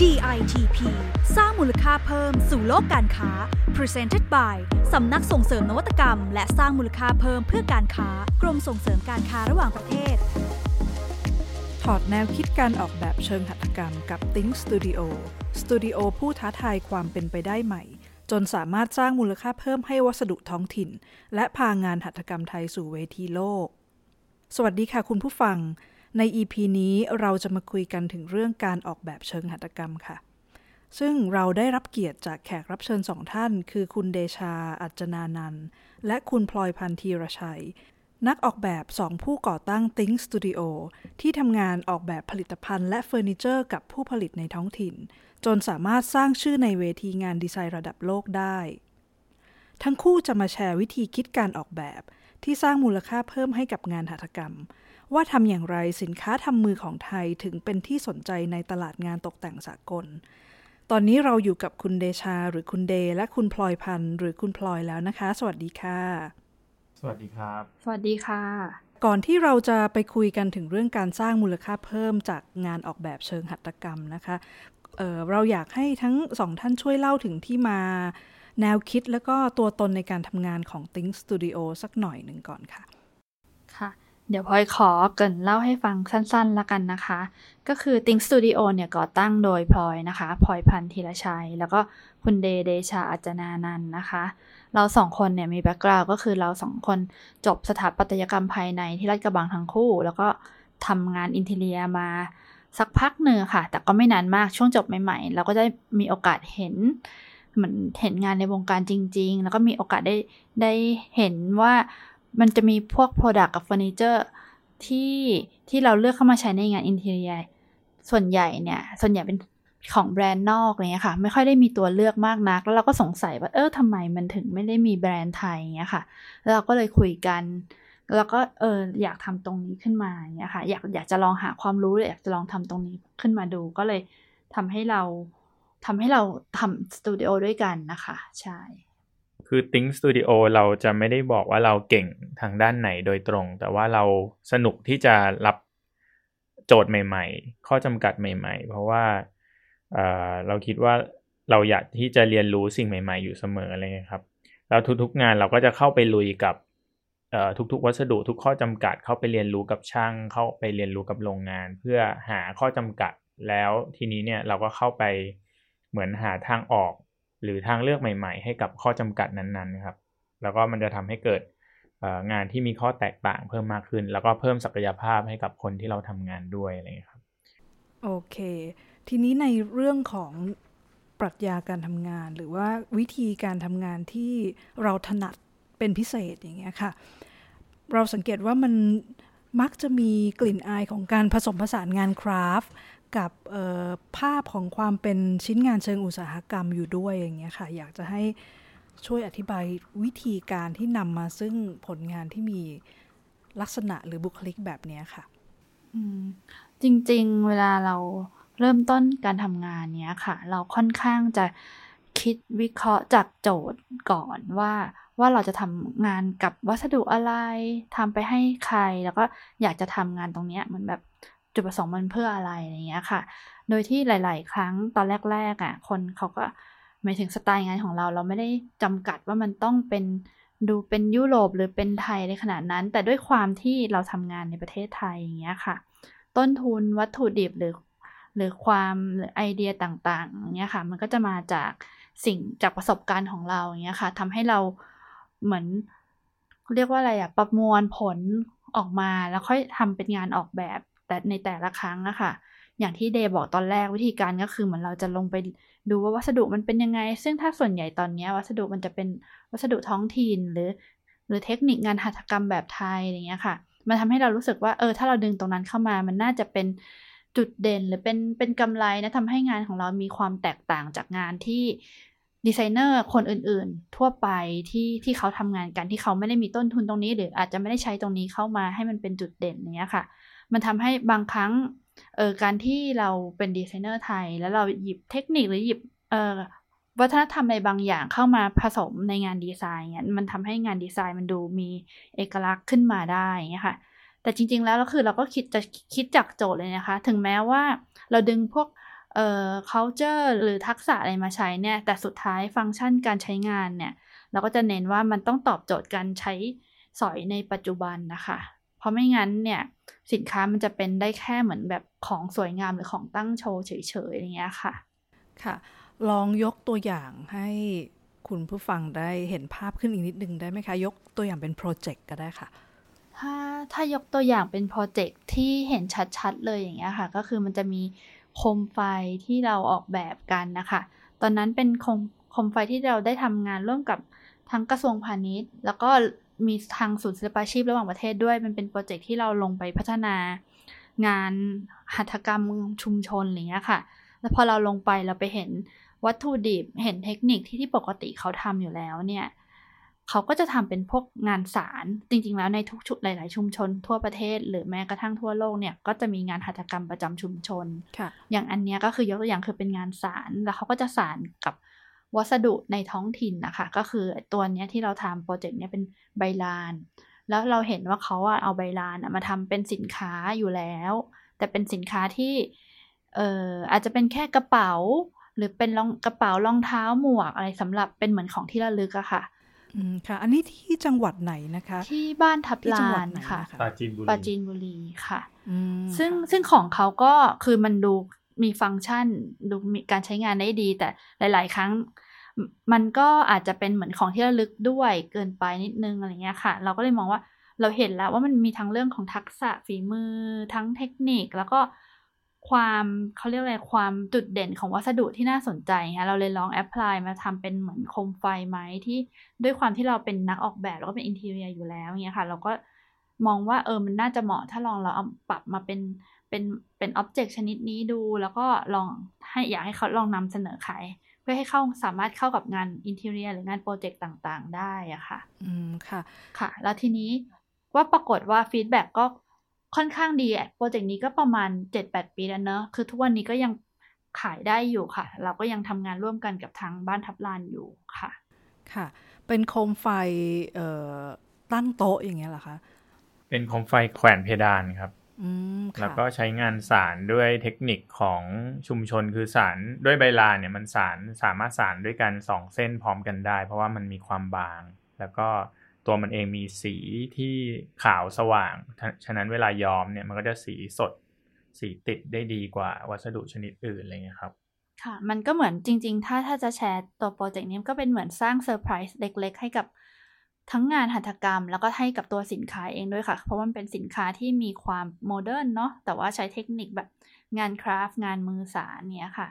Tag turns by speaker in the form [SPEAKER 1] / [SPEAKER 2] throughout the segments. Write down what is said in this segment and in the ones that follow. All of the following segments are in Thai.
[SPEAKER 1] DITP สร้างมูลค่าเพิ่มสู่โลกการค้า Presented by สำนักส่งเสริมนวัตกรรม และสร้างมูลค่าเพิ่มเพื่อการค้ากรมส่งเสริมการค้าระหว่างประเทศ
[SPEAKER 2] ถอดแนวคิดการออกแบบเชิงหัตถกรรมกับ Think Studio สตูดิโอผู้ท้าทายความเป็นไปได้ใหม่ จนสามารถสร้างมูลค่าเพิ่มให้วัสดุท้องถิ่น และพางานหัตถกรรมไทยสู่เวทีโลก สวัสดีค่ะคุณผู้ฟัง ใน EP นี้เราจะมาคุยกันถึงเรื่องการออกแบบเชิงหัตถกรรมค่ะ ซึ่งเราได้รับเกียรติจากแขกรับเชิญสองท่าน คือคุณเดชา อัจจนานันและคุณพลอยพันธีรชัย นักออกแบบสองผู้ก่อตั้ง Think Studio ที่ทำงานออกแบบผลิตภัณฑ์และเฟอร์นิเจอร์กับผู้ผลิตในท้องถิ่น จนสามารถสร้างชื่อในเวทีงานดีไซน์ระดับโลกได้ ทั้งคู่จะมาแชร์วิธีคิดการออกแบบ ที่สร้างมูลค่าเพิ่มให้กับงานหัตถกรรม ว่าทำอย่างไรสินค้าทำมือของไทยถึงเป็นที่สนใจในตลาดงานตกแต่งสากล ตอนนี้เราอยู่กับคุณเดชาหรือคุณเด และคุณพลอยพันธ์หรือคุณพลอยแล้วนะคะ สวัสดีค่ะ
[SPEAKER 3] สวัสดีครับ
[SPEAKER 4] สวัสดีค่ะ
[SPEAKER 2] ก่อนที่เราจะไปคุยกันถึงเรื่องการสร้างมูลค่าเพิ่มจากงานออกแบบเชิงหัตถกรรมนะคะเเราอยากให้ทั้งสองท่านช่วยเล่าถึงที่มา แนวคิดแล้วก็ตัวตนในการทำงานของ Think Studio สักหน่อยหนึ่งก่อนค่ะ
[SPEAKER 4] ค่ะ เดี๋ยวพลอยขอเกริ่นเล่าให้ฟังสั้นๆละกันนะคะ ก็คือ Think Studio เนี่ยก่อตั้งโดยพลอยนะคะพลอยพันธีรชัย แล้วก็คุณเดเดชาอัจนานันนะคะ เราสองคนเนี่ยมี background ก็คือเราสองคนจบสถาปัตยกรรมภายในที่ลาดกระบังทั้งคู่ แล้วก็ทำงาน interior มาสักพักหนึ่งค่ะ แต่ก็ไม่นานมากช่วงจบใหม่ๆ เราก็ได้มีโอกาสเห็น เหมือนเห็นงานในวงการจริง ๆ แล้วก็มีโอกาสได้ได้เห็นว่ามันจะมีพวก Product กับเฟอร์นิเจอร์ที่ที่เราเลือกเข้ามาใช้ในงานอินเทอร์เรียส่วนใหญ่เนี่ย ส่วนใหญ่เป็นของแบรนด์นอกเงี้ยค่ะ ไม่ค่อยได้มีตัวเลือกมากนัก แล้วเราก็สงสัยว่าเออทำไมมันถึงไม่ได้มีแบรนด์ไทยเงี้ยค่ะ แล้วเราก็เลยคุยกันแล้วก็เอออยากทำตรงนี้ขึ้นมาเงี้ยค่ะ อยากอยากจะลองหาความรู้อยากจะลองทำตรงนี้ขึ้นมาดู ก็เลยทำให้เรา ทำให้เราทำสตูดิโอด้วยกันนะคะ ใช่
[SPEAKER 3] คือ Think Studio เราจะไม่ได้บอกว่าเราเก่งทางด้านไหนโดยตรง แต่ว่าเราสนุกที่จะรับโจทย์ใหม่ ๆ ข้อจำกัดใหม่ ๆ เพราะว่าเราคิดว่าเราอยากที่จะเรียนรู้สิ่งใหม่ ๆ อยู่เสมออะไรเงี้ยครับแล้วทุกๆงานเราก็จะเข้าไปลุยกับทุกๆ วัสดุทุกข้อจำกัดเข้าไปเรียนรู้กับช่าง เข้าไปเรียนรู้กับโรงงาน เพื่อหาข้อจำกัดแล้วทีนี้เนี่ยเราก็เข้าไป เหมือนหาทางออก หรือทางเลือกใหม่ ๆ ให้กับข้อจำกัดนั้นๆครับ แล้วก็มันจะทำให้เกิดงานที่มีข้อแตกต่างเพิ่มมากขึ้น แล้วก็เพิ่มศักยภาพให้กับคนที่เราทำงานด้วยอะไรเงี้ครับ
[SPEAKER 2] โอเค ทีนี้ในเรื่องของปรัชญาการทำงาน หรือว่าวิธีการทำงานที่เราถนัดเป็นพิเศษอย่างเงี้ยค่ะ เราสังเกตว่ามัน มักจะมีกลิ่นอายของการผสมผสานงานคราฟกับภาพของความเป็นชิ้นงานเชิงอุตสาหกรรมอยู่ด้วยอย่างเงี้ยค่ะ อยากจะให้ช่วยอธิบายวิธีการที่นำมาซึ่งผลงานที่มีลักษณะหรือบุคลิกแบบนี้ค่ะ
[SPEAKER 4] จริงๆ เวลาเราเริ่มต้นการทำงานเนี้ยค่ะ เราค่อนข้างจะคิดวิเคราะห์จากโจทย์ก่อนว่า ว่าเราจะทำงานกับวัสดุอะไรทำไปให้ใคร แล้วก็อยากจะทำงานตรงเนี้ยเหมือนแบบจุดประสงค์มันเพื่ออะไรอย่างเงี้ยค่ะ โดยที่หลาย ๆ ครั้งตอนแรก ๆ อะ คนเขาก็หมายถึงสไตล์งานของเรา เราไม่ได้จำกัดว่ามันต้องเป็นดูเป็นยุโรปหรือเป็นไทยในขนาดนั้น แต่ด้วยความที่เราทำงานในประเทศไทยอย่างเงี้ยค่ะ ต้นทุนวัตถุดิบหรือ หรือความหรือไอเดียต่างๆเนี้ยค่ะ มันก็จะมาจากสิ่งจากประสบการณ์ของเราเนี้ยค่ะทำให้เรา เหมือน เรียกว่าอะไรอะประมวลผลออกมาแล้วค่อยทำเป็นงานออกแบบ แต่ในแต่ละครั้งอะค่ะ อย่างที่เดย์บอกตอนแรกวิธีการก็คือเหมือนเราจะลงไปดูว่าวัสดุมันเป็นยังไง ซึ่งถ้าส่วนใหญ่ตอนนี้วัสดุมันจะเป็นวัสดุท้องถิ่นหรือ หรือเทคนิคงานหัตถกรรมแบบไทยอย่างเงี้ยค่ะ มันทำให้เรารู้สึกว่าเออถ้าเราดึงตรงนั้นเข้ามา มันน่าจะเป็นจุดเด่นหรือเป็นเป็นกำไรนะทำให้งานของเรามีความแตกต่างจากงานที่ ดีไซเนอร์คนอื่นๆ ทั่วไปที่ที่เขาทำงานกันที่เขาไม่ได้มีต้นทุนตรงนี้ หรืออาจจะไม่ได้ใช้ตรงนี้เข้ามาให้มันเป็นจุดเด่นเนี้ยค่ะ มันทำให้บางครั้งเออการที่เราเป็นดีไซเนอร์ไทย แล้วเราหยิบเทคนิคหรือหยิบเออวัฒนธรรมในบางอย่างเข้ามาผสมในงานดีไซน์เงี้ยมันทำให้งานดีไซน์มันดูมีเอกลักษณ์ขึ้นมาได้เงี้ยค่ะแต่จริงๆแล้วก็คือเราก็คิดจะคิดจากโจทย์เลยนะคะ ถึงแม้ว่าเราดึงพวก เอ่อ culture หรือทักษะอะไรมาใช้เนี่ย แต่สุดท้ายฟังก์ชันการใช้งานเนี่ย เราก็จะเน้นว่ามันต้องตอบโจทย์การใช้สอยในปัจจุบันนะคะ เพราะไม่งั้นเนี่ย สินค้ามันจะเป็นได้แค่เหมือนแบบของสวยงามหรือของตั้งโชว์เฉยๆอย่างเงี้ยค่ะ
[SPEAKER 2] ค่ะ ลองยกตัวอย่างให้คุณผู้ฟังได้เห็นภาพขึ้นอีกนิดนึงได้ไหมคะ ยกตัวอย่างเป็นโปรเจกต์ก็ได้ค่ะ
[SPEAKER 4] ถ้าถ้ายกตัวอย่างเป็นโปรเจกต์ที่เห็นชัดๆเลยอย่างเงี้ยค่ะ ก็คือมันจะมี โคมไฟที่เราออกแบบกันนะคะ ตอนนั้นเป็นโคมโคมไฟที่เราได้ทำงานร่วมกับทั้งกระทรวงพาณิชย์ แล้วก็มีทางศูนย์ศิลปาชีพระหว่างประเทศด้วย มันเป็นโปรเจกต์ที่เราลงไปพัฒนางานหัตถกรรมชุมชนอะไรเงี้ยค่ะ แล้วพอเราลงไปเราไปเห็นวัตถุดิบ เห็นเทคนิคที่ที่ปกติเขาทำอยู่แล้วเนี่ย เขาก็จะทำเป็นพวกงานสารจริง ๆ แล้วในทุกชุดหลาย ๆ ชุมชนทั่วประเทศ หรือแม้กระทั่งทั่วโลกเนี่ยก็จะมีงานหัตถกรรมประจำชุมชน
[SPEAKER 2] ค่ะ
[SPEAKER 4] อย่างอันเนี้ยก็คือยกตัวอย่างคือเป็นงานสารแล้วเขาก็จะสารกับวัสดุในท้องถิ่นนะคะ ก็คือตัวเนี้ยที่เราทำโปรเจกต์เนี้ยเป็นใบลาน แล้วเราเห็นว่าเขาอะเอาใบลานมาทำเป็นสินค้าอยู่แล้ว แต่เป็นสินค้าที่เอ่ออาจจะเป็นแค่กระเป๋า หรือเป็นรองกระเป๋ารองเท้าหมวกอะไรสำหรับเป็นเหมือนของที่ระลึกอะค่ะ
[SPEAKER 2] อืม ค่ะ อันนี้ที่จังหวัดไหนนะคะ
[SPEAKER 4] ที่บ้านทับ
[SPEAKER 2] ที่จัง
[SPEAKER 4] ลา
[SPEAKER 2] หวัด
[SPEAKER 4] น
[SPEAKER 2] ไหน
[SPEAKER 4] ค่ะ
[SPEAKER 2] นะคะ
[SPEAKER 3] ปราจีนบุรี
[SPEAKER 4] ปราจีนบุรีค่ะ
[SPEAKER 2] อืม
[SPEAKER 4] ซึ่ง
[SPEAKER 2] ค่ะ
[SPEAKER 4] ซึ่งของเขาก็คือมันดูมีฟังก์ชันดูมีการใช้งานได้ดี แต่หลาย ๆ ครั้งมมันก็อาจจะเป็นเหมือนของที่ระลึกด้วยเกินไปนิดนึงอะไรเงี้ยค่ะ เราก็เลยมองว่าเราเห็นแล้วว่ามันมีทั้งเรื่องของทักษะฝีมือทั้งเทคนิคแล้วก็ ความเขาเรียกอะไรความจุดเด่นของวัสดุที่น่าสนใจค่ะเราเลยลอง apply มาทำเป็นเหมือนโคมไฟไหมที่ด้วยความที่เราเป็นนักออกแบบแล้วก็เป็น interior อยู่แล้วเงี้ยค่ะ เราก็มองว่าเออมันน่าจะเหมาะถ้าลองเราเอาปรับมาเป็นเป็นเป็น object ชนิดนี้ดู แล้วก็ลองให้อยากให้เขาลองนำเสนอขายเพื่อให้เข้าสามารถเข้ากับงาน interior หรืองานโปรเจกต์ต่างๆ ได้อะค่ะ
[SPEAKER 2] อืมค่ะ
[SPEAKER 4] ค่ะ แล้วทีนี้ว่าปรากฏว่า feedback ก็ ค่อนข้างดีอะโปรเจกต์นี้ก็ประมาณ 7-8 ปีแล้วเนอะคือทุกวันนี้ก็ยังขายได้อยู่ค่ะ เราก็ยังทำงานร่วมกันกับทางบ้านทับลานอยู่ค่ะ
[SPEAKER 2] ค่ะ เป็นโคมไฟเอ่อตั้งโต๊ะอย่างเงี้ยเหรอคะ
[SPEAKER 3] เป็นโคมไฟแขวนเพดานครับ
[SPEAKER 2] อืมค่ะ
[SPEAKER 3] แล้วก็ใช้งานสานด้วยเทคนิคของชุมชนคือสานด้วยใบลานเนี่ยมันสานสามารถสานด้วยกันสองเส้นพร้อมกันได้ เพราะว่ามันมีความบาง แล้วก็ ตัวมันเองมีสีที่ขาวสว่าง ฉะนั้นเวลาย้อมเนี่ยมันก็จะสีสด สีติดได้ดีกว่าวัสดุชนิดอื่นอะไรเงี้ยครับ
[SPEAKER 4] ค่ะ มันก็เหมือนจริง ๆ ถ้าถ้าจะแชร์ตัวโปรเจกต์นี้ก็เป็นเหมือนสร้างเซอร์ไพรส์เล็ก ๆ ให้กับทั้งงานหัตถกรรม แล้วก็ให้กับตัวสินค้าเองด้วยค่ะ เพราะว่ามันเป็นสินค้าที่มีความ modern เนาะแต่ว่าใช้เทคนิคแบบงาน craft งานมือสานเนี้ยค่ะ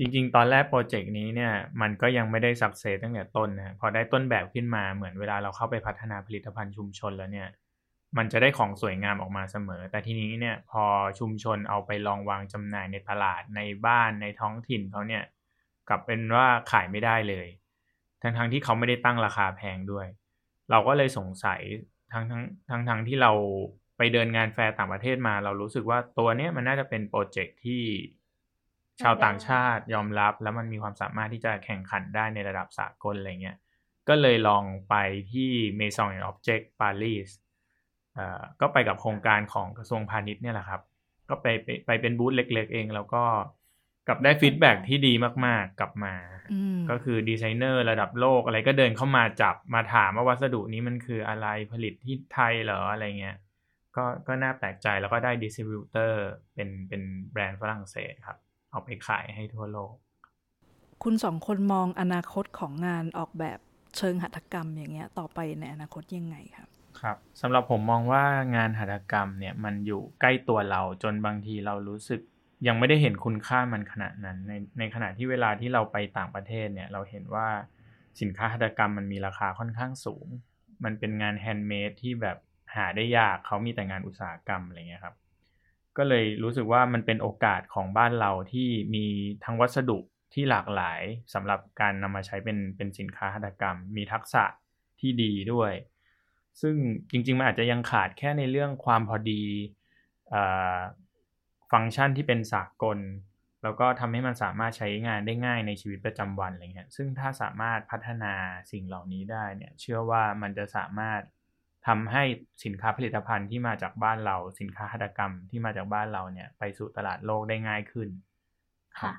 [SPEAKER 3] จริงๆ ตอนแรกโปรเจกต์นี้เนี่ยมันก็ยังไม่ได้ success ตั้งแต่ต้นนะพอได้ต้นแบบขึ้นมาเหมือนเวลาเราเข้าไปพัฒนาผลิตภัณฑ์ชุมชนแล้วเนี่ย มันจะได้ของสวยงามออกมาเสมอ แต่ทีนี้เนี่ยพอชุมชนเอาไปลองวางจำหน่ายในตลาดในบ้านในท้องถิ่นเขาเนี่ยกลับเป็นว่าขายไม่ได้เลย ทั้งทั้งๆที่เขาไม่ได้ตั้งราคาแพงด้วย เราก็เลยสงสัยทั้งทั้งทั้งทั้งที่เราไปเดินงานแฟร์ต่างประเทศมา เรารู้สึกว่าตัวเนี้ยมันน่าจะเป็นโปรเจกต์ที่ ชาวต่างชาติยอมรับ แล้วมันมีความสามารถที่จะแข่งขันได้ในระดับสากลอะไรเงี้ยก็เลยลองไปที่ Maison et Objet Paris เอ่อก็ไปกับโครงการของกระทรวงพาณิชย์เนี่ยแหละครับ ก็ไปไปไปเป็นบูธเล็ก ๆ เอง แล้วก็กลับได้ feedback ที่ดีมากๆ กลับมา
[SPEAKER 2] อืม
[SPEAKER 3] ก็คือดีไซเนอร์ระดับโลกอะไรก็เดินเข้ามาจับมาถามว่าวัสดุนี้มันคืออะไรผลิตที่ไทยเหรออะไรเงี้ยก็ก็น่าแปลกใจแล้วก็ได้ distributorเป็นเป็นแบรนด์ฝรั่งเศสครับ เอาไปขายให้ทั่วโลก
[SPEAKER 2] คุณสองคนมองอนาคตของงานออกแบบเชิงหัตถกรรมอย่างเงี้ย ต่อไปในอนาคตยังไงครับ
[SPEAKER 3] ครับสำหรับผมมองว่างานหัตถกรรมเนี่ยมันอยู่ใกล้ตัวเราจนบางทีเรารู้สึกยังไม่ได้เห็นคุณค่ามันขนาดนั้น ในในขณะที่เวลาที่เราไปต่างประเทศเนี่ยเราเห็นว่าสินค้าหัตถกรรมมันมีราคาค่อนข้างสูง มันเป็นงาน handmade ที่แบบหาได้ยากเขามีแต่งานอุตสาหกรรมอะไรเงี้ยครับ ก็เลยรู้สึกว่ามันเป็นโอกาสของบ้านเราที่มีทั้งวัสดุที่หลากหลายสำหรับการนำมาใช้เป็นเป็นสินค้าหัตถกรรม มีทักษะที่ดีด้วย ซึ่งจริง ๆ มันอาจจะยังขาดแค่ในเรื่องความพอดีอฟังก์ชันที่เป็นสากล แล้วก็ทำให้มันสามารถใช้งานได้ง่ายในชีวิตประจำวันอะไรเงี้ยซึ่งถ้าสามารถพัฒนาสิ่งเหล่านี้ได้เนี่ยเชื่อว่ามันจะสามารถ ทำให้สินค้าผลิตภัณฑ์ที่มาจากบ้านเรา สินค้าหัตถกรรมที่มาจากบ้านเราเนี่ย ไปสู่ตลาดโลกได้ง่ายขึ้น
[SPEAKER 4] ค่ะ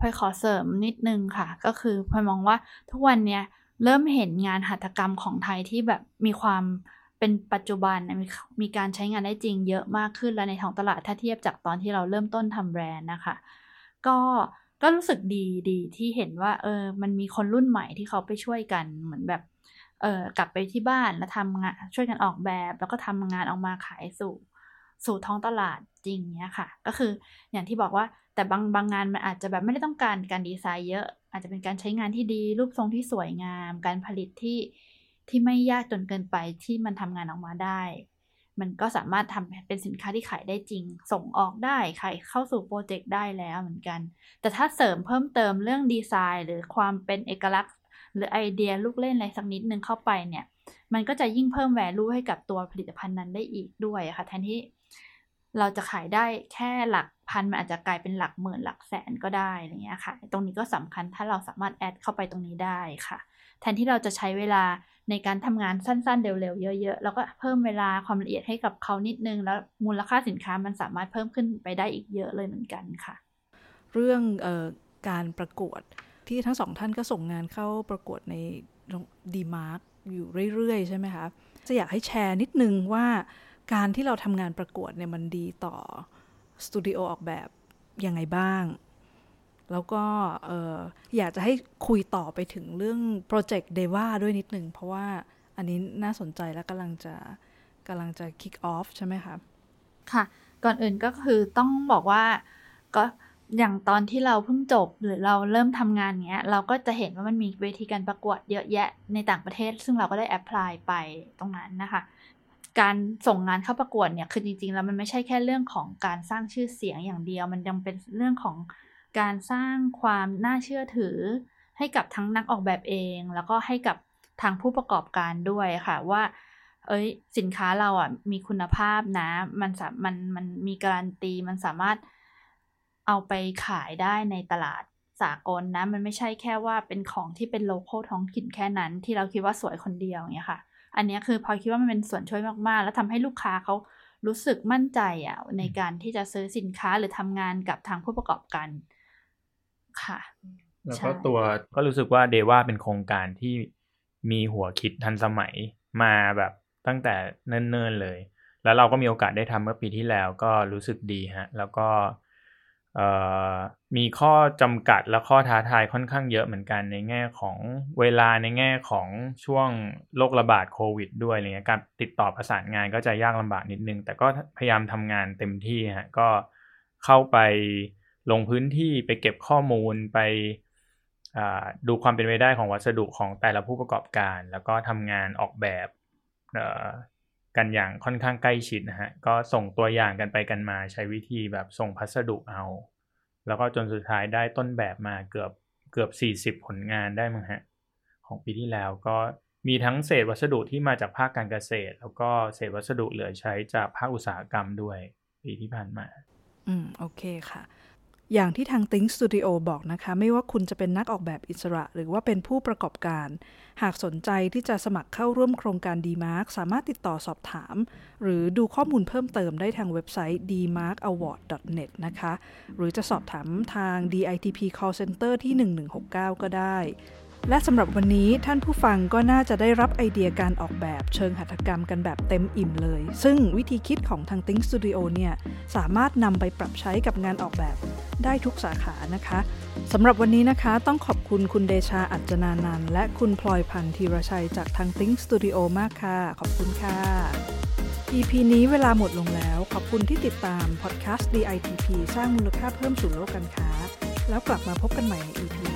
[SPEAKER 4] พลอยขอเสริมนิดนึงค่ะ ก็คือพลอยมองว่าทุกวันเนี้ยเริ่มเห็นงานหัตถกรรมของไทยที่แบบมีความเป็นปัจจุบันมีมีการใช้งานได้จริงเยอะมากขึ้นแล้วในท้องตลาดถ้าเทียบจากตอนที่เราเริ่มต้นทำแบรนด์นะคะ ก็ก็รู้สึกดีดีที่เห็นว่าเออมันมีคนรุ่นใหม่ที่เขาไปช่วยกันเหมือนแบบ เออกลับไปที่บ้านแล้วทำงานช่วยกันออกแบบ แล้วก็ทำงานออกมาขายสู่สู่ท้องตลาดจริงเนี้ยค่ะ ก็คืออย่างที่บอกว่าแต่บางบางงานมันอาจจะแบบไม่ได้ต้องการการดีไซน์เยอะ อาจจะเป็นการใช้งานที่ดี รูปทรงที่สวยงาม การผลิตที่ที่ไม่ยากจนเกินไปที่มันทำงานออกมาได้ มันก็สามารถทำเป็นสินค้าที่ขายได้จริง ส่งออกได้ขายเข้าสู่โปรเจกต์ได้แล้วเหมือนกัน แต่ถ้าเสริมเพิ่มเติมเรื่องดีไซน์ หรือความเป็นเอกลักษณ์ หรือไอเดียลูกเล่นอะไรสักนิดนึงเข้าไปเนี่ย มันก็จะยิ่งเพิ่มแวลูให้กับตัวผลิตภัณฑ์นั้นได้อีกด้วยค่ะแทนที่เราจะขายได้แค่หลักพันมันอาจจะกลายเป็นหลักหมื่นหลักแสนก็ได้อะไรเงี้ยค่ะ ตรงนี้ก็สำคัญถ้าเราสามารถแอดเข้าไปตรงนี้ได้ค่ะ แทนที่เราจะใช้เวลาในการทำงานสั้นๆ เร็วๆ เยอะๆ แล้วก็เพิ่มเวลาความละเอียดให้กับเขานิดนึง แล้วมูลค่าสินค้ามันสามารถเพิ่มขึ้นไปได้อีกเยอะเลยเหมือนกันค่ะ
[SPEAKER 2] เรื่องออการประกวด ที่ทั้งสองท่านก็ส่งงานเข้าประกวดใน DEmark อยู่เรื่อยๆ ใช่ไหมคะ จะอยากให้แชร์นิดนึงว่าการที่เราทำงานประกวดเนี่ยมันดีต่อสตูดิโอออกแบบยังไงบ้าง แล้วก็อยากจะให้คุยต่อไปถึงเรื่องโปรเจกต์เดว่าด้วยนิดนึง เพราะว่าอันนี้น่าสนใจและกำลังจะกำลังจะ kick off ใช่ไหมคะ
[SPEAKER 4] ค่ะ ก่อนอื่นก็คือต้องบอกว่าก็ อย่างตอนที่เราเพิ่งจบหรือเราเริ่มทำงานเงี้ย เราก็จะเห็นว่ามันมีเวทีการประกวดเยอะแยะในต่างประเทศ ซึ่งเราก็ได้แอพพลายไปตรงนั้นนะคะ การส่งงานเข้าประกวดเนี่ยคือจริงๆ แล้วมันไม่ใช่แค่เรื่องของการสร้างชื่อเสียงอย่างเดียว มันยังเป็นเรื่องของการสร้างความน่าเชื่อถือ ให้กับทั้งนักออกแบบเอง แล้วก็ให้กับทางผู้ประกอบการด้วยค่ะว่า เอ้ยสินค้าเราอะมีคุณภาพนะ มันมันมันมีการันตีมันสามารถ เอาไปขายได้ในตลาดสากลนะ มันไม่ใช่แค่ว่าเป็นของที่เป็นโลโก้ท้องถิ่นแค่นั้น ที่เราคิดว่าสวยคนเดียวเนี่ยค่ะ อันนี้คือพอคิดว่ามันเป็นส่วนช่วยมากๆ แล้วทำให้ลูกค้าเขารู้สึกมั่นใจอะในการที่จะซื้อสินค้าหรือทำงานกับทางผู้ประกอบการค่ะ
[SPEAKER 3] แล้วก็ตัวก็รู้สึกว่าเดว่าเป็นโครงการที่มีหัวคิดทันสมัยมาแบบตั้งแต่เนิ่นๆเลย แล้วเราก็มีโอกาสได้ทำเมื่อปีที่แล้วก็รู้สึกดีฮะ แล้วก็ มีข้อจำกัดและข้อท้าทายค่อนข้างเยอะเหมือนกันในแง่ของเวลาในแง่ของช่วงโรคระบาดโควิด ด้วยอะไรเงี้ยการติดต่อประสานงานก็จะยากลำบากนิดนึง แต่ก็พยายามทำงานเต็มที่ฮะก็เข้าไปลงพื้นที่ไปเก็บข้อมูลไปดูความเป็นไปได้ของวัสดุของแต่ละผู้ประกอบการ แล้วก็ทำงานออกแบบ กันอย่างค่อนข้างใกล้ชิดนะฮะก็ส่งตัวอย่างกันไปกันมาใช้วิธีแบบส่งพัสดุเอา แล้วก็จนสุดท้ายได้ต้นแบบมาเกือบเกือบสี่สิบผลงานได้มั้งฮะของปีที่แล้วก็มีทั้งเศษวัสดุที่มาจากภาคการเกษตร แล้วก็เศษวัสดุเหลือใช้จากภาคอุตสาหกรรมด้วยปีที่ผ่านมา
[SPEAKER 2] อืม โอเคค่ะ อย่างที่ทาง Think Studio บอกนะคะ ไม่ว่าคุณจะเป็นนักออกแบบอิสระ หรือว่าเป็นผู้ประกอบการ หากสนใจที่จะสมัครเข้าร่วมโครงการ DMark สามารถติดต่อสอบถาม หรือดูข้อมูลเพิ่มเติมได้ทางเว็บไซต์ dmarkaward.net นะคะ หรือจะสอบถามทาง DITP Call Center ที่ 1169 ก็ได้ และสำหรับวันนี้ท่านผู้ฟังก็น่าจะได้รับไอเดียการออกแบบเชิงหัตถกรรมกันแบบเต็มอิ่มเลย ซึ่งวิธีคิดของทาง Think Studio เนี่ยสามารถนำไปปรับใช้กับงานออกแบบได้ทุกสาขานะคะสำหรับวันนี้นะคะต้องขอบคุณคุณเดชาอัจนานันและคุณพลอยพันธีรชัยจากทาง Think Studio มากค่ะ ขอบคุณค่ะ EP นี้เวลาหมดลงแล้ว ขอบคุณที่ติดตามพอดแคสต์ DITP สร้างมูลค่าเพิ่มสู่โลกการค้า แล้วกลับมาพบกันใหม่ใน EP